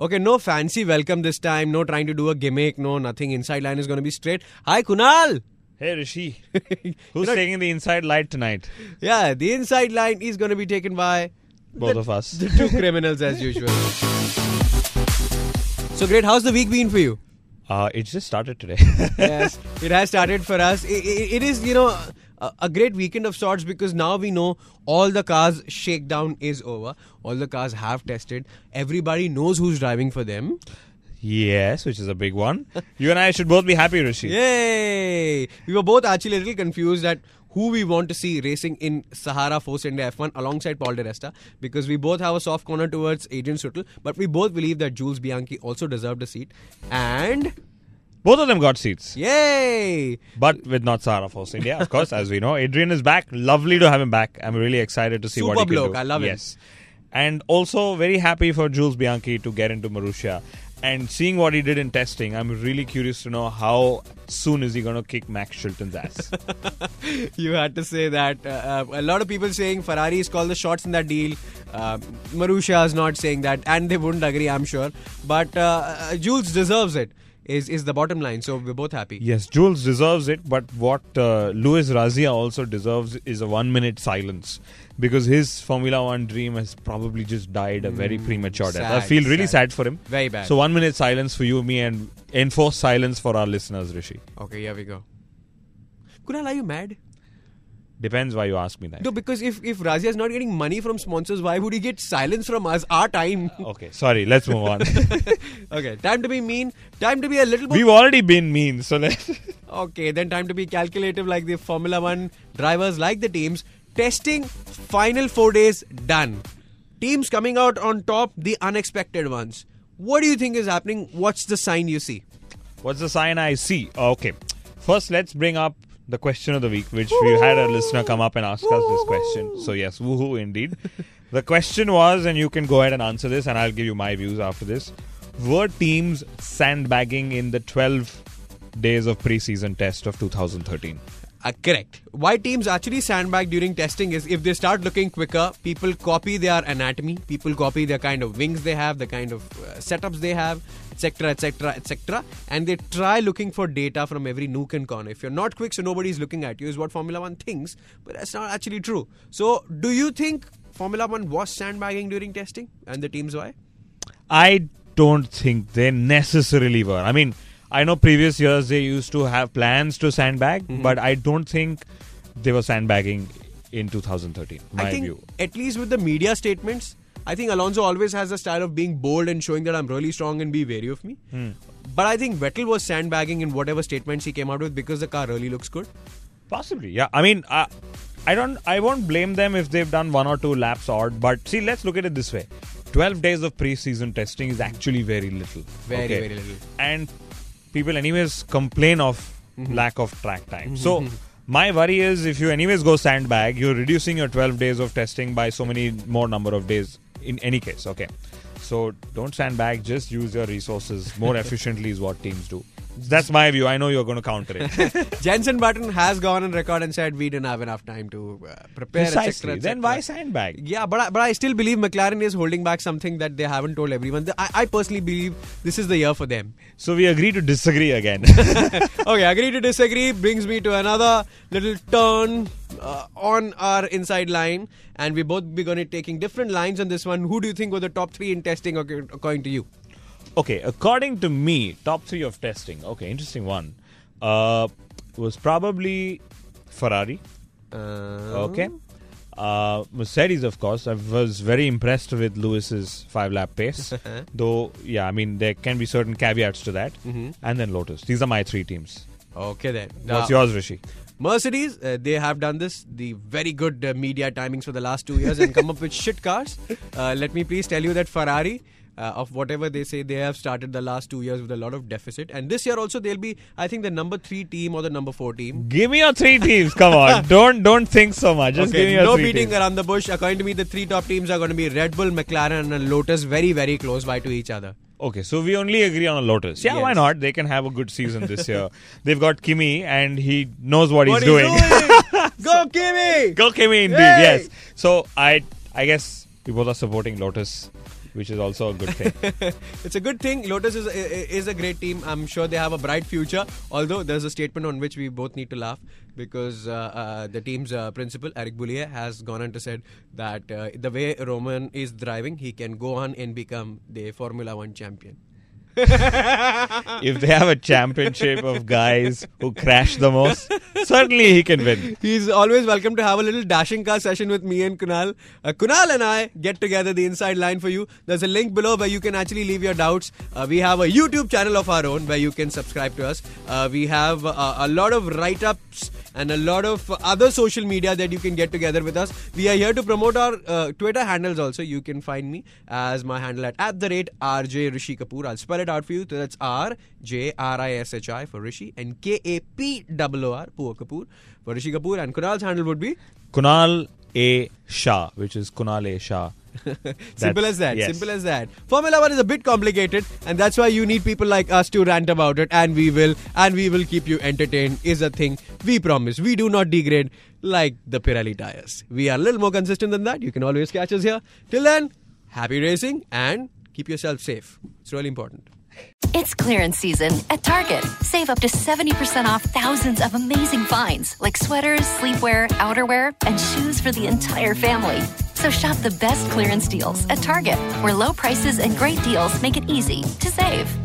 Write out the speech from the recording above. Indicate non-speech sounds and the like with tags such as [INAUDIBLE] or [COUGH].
Okay, no fancy welcome this time. No trying to do a gimmick. No, nothing. Inside line is going to be straight. Hi, Kunal. Hey Rishi, [LAUGHS] who's taking the inside light tonight? Yeah, the inside line is going to be taken by Both the, of us. the two criminals as usual. So great. How's the week been for you? Uh, it just started today. yes, it has started for us. I- I- it is, you know, a, great weekend of sorts because now we know all the cars shakedown is over. All the cars have tested. Everybody knows who's driving for them. yes, which is a big one. You and I should both be happy, Rishi. Yay! We were both actually a little confused at who we want to see racing in Sahara Force India F1 alongside Paul di Resta because we both have a soft corner towards Adrian Sutil, but we both believe that Jules Bianchi also deserved a seat. And Both of them got seats, yay! but with not Sahara Force India, of course, as we know. Adrian is back. Lovely to have him back. I'm really excited to see what he Super can do. I love him. yes. And also very happy for Jules Bianchi to get into Marussia. And seeing what he did in testing, I'm really curious to know how soon is he going to kick Max Chilton's ass. [LAUGHS] you had to say that. Uh, uh, a lot of people saying Ferrari is called the shots in that deal. Uh, Marussia is not saying that, and they wouldn't agree, I'm sure. But uh, uh, Jules deserves it. Is is the bottom line? So we're both happy. Yes, Jules deserves it, but what uh, Luiz Razia also deserves is a one minute silence because his Formula One dream has probably just died a very premature death. I feel really sad. sad. for him. Very bad. So, one minute silence for you, me, and enforced silence for our listeners, Rishi. Okay, here we go. Kunal, are you mad? Depends why you ask me that. No, because if if Razia is not getting money from sponsors, why would he get silence from us? Our time. Okay, sorry, let's move on. [LAUGHS] okay, time to be mean. Time to be a little bit. We've already been mean, so let's. [LAUGHS] Okay, then time to be calculative like the Formula One drivers, like the teams. Testing, final four days done. Teams coming out on top, the unexpected ones. What do you think is happening? What's the sign you see? What's the sign I see? Okay. First, let's bring up the question of the week, which we had a listener come up and ask us this question. So, yes, woohoo indeed. the question was, and you can go ahead and answer this, and I'll give you my views after this. Were teams sandbagging in the 12 days of preseason test of 2013? Uh, correct. Why teams actually sandbag during testing is if they start looking quicker, people copy their anatomy, people copy the kind of wings they have, the kind of uh, setups they have, etc., etc., etc., and they try looking for data from every nook and corner. If you're not quick, so nobody's looking at you, is what Formula One thinks, but that's not actually true. So, do you think Formula One was sandbagging during testing, and the teams why? I don't think they necessarily were. I mean, I know previous years they used to have plans to sandbag, Mm-hmm. but I don't think they were sandbagging in 2013. My I think view. at least with the media statements, I think Alonso always has a style of being bold and showing that I'm really strong and be wary of me. Hmm. But I think Vettel was sandbagging in whatever statements he came out with because the car really looks good. Possibly, yeah. I mean, I, I don't, I won't blame them if they've done one or two laps odd. But see, let's look at it this way: twelve days of pre-season testing is actually very little. Very, okay? very little. And people, anyways, complain of Mm-hmm. lack of track time. So. My worry is if you anyways go sandbag, you're reducing your 12 days of testing by so many more number of days in any case. Okay. So don't sandbag, just use your resources more efficiently is what teams do. That's my view. I know you're going to counter it. [LAUGHS] Jenson Button has gone on record and said we didn't have enough time to uh, prepare. et Precisely. cetera, et Then why sandbag? Yeah, but I, but I still believe McLaren is holding back something that they haven't told everyone. I, I personally believe this is the year for them. So we agree to disagree again. [LAUGHS] okay, agree to disagree brings me to another little turn uh, on our inside line, and we both be going to taking different lines on this one. Who do you think were the top three in testing, ac- according to you? Okay, according to me, top three of testing. Okay, interesting one. Uh, was probably Ferrari. Uh, Okay. Uh, Mercedes, of course. I was very impressed with Lewis's five lap pace. [LAUGHS] Though, yeah, I mean, there can be certain caveats to that. And then Lotus. These are my three teams. Okay, then. What's yours, Rishi? Mercedes, uh, they have done this, the very good uh, media timings for the last two years and come up with [LAUGHS] shit cars. Uh, let me please tell you that Ferrari, uh, of whatever they say. They have started the last two years with a lot of deficit, and this year also they'll be, I think, the number three team or the number four team. Give me your three teams. Come on. [LAUGHS] don't don't think so much. Just give me your no three beating teams. around the bush. According to me, the three top teams are going to be Red Bull, McLaren, and Lotus, very very close by to each other. Okay, so we only agree on a Lotus. Yeah, why not? They can have a good season this year. [LAUGHS] They've got Kimi, and he knows what, What he's doing. [LAUGHS] Go, Kimi! Go Kimi, indeed. Yay! Yes. So I I guess we both are supporting Lotus, which is also a good thing. [LAUGHS] It's a good thing. Lotus is is a great team. I'm sure they have a bright future. Although there's a statement on which we both need to laugh because uh, uh, the team's uh, principal Eric Boullier has gone on to said that uh, the way Romain is driving, he can go on and become the Formula One champion. [LAUGHS] if they have a championship of guys who crash the most, certainly he can win. He's always welcome to have a little dashing car session with me and Kunal. Uh, Kunal and I get together the inside line for you. There's a link below where you can actually leave your doubts. Uh, we have a YouTube channel of our own where you can subscribe to us. Uh, we have uh, a lot of write ups and a lot of other social media that you can get together with us. We are here to promote our uh, Twitter handles also. You can find me as my handle at, at the rate RJ Rishi Kapoor. I'll spell it out for you. So that's R J R I S H I for Rishi and K A P O R, Poor Kapoor for Rishi Kapoor. And Kunal's handle would be Kunal A Shah, which is Kunal A Shah. [LAUGHS] simple as that. yes. Simple as that. Formula One is a bit complicated, and that's why you need people like us to rant about it, and we will, and we will keep you entertained. Is a thing we promise. We do not degrade like the Pirelli tires. We are a little more consistent than that. You can always catch us here. Till then, happy racing and keep yourself safe. It's really important. It's clearance season at Target. Save up to 70% off thousands of amazing finds like sweaters, sleepwear, outerwear, and shoes for the entire family. So shop the best clearance deals at Target, where low prices and great deals make it easy to save.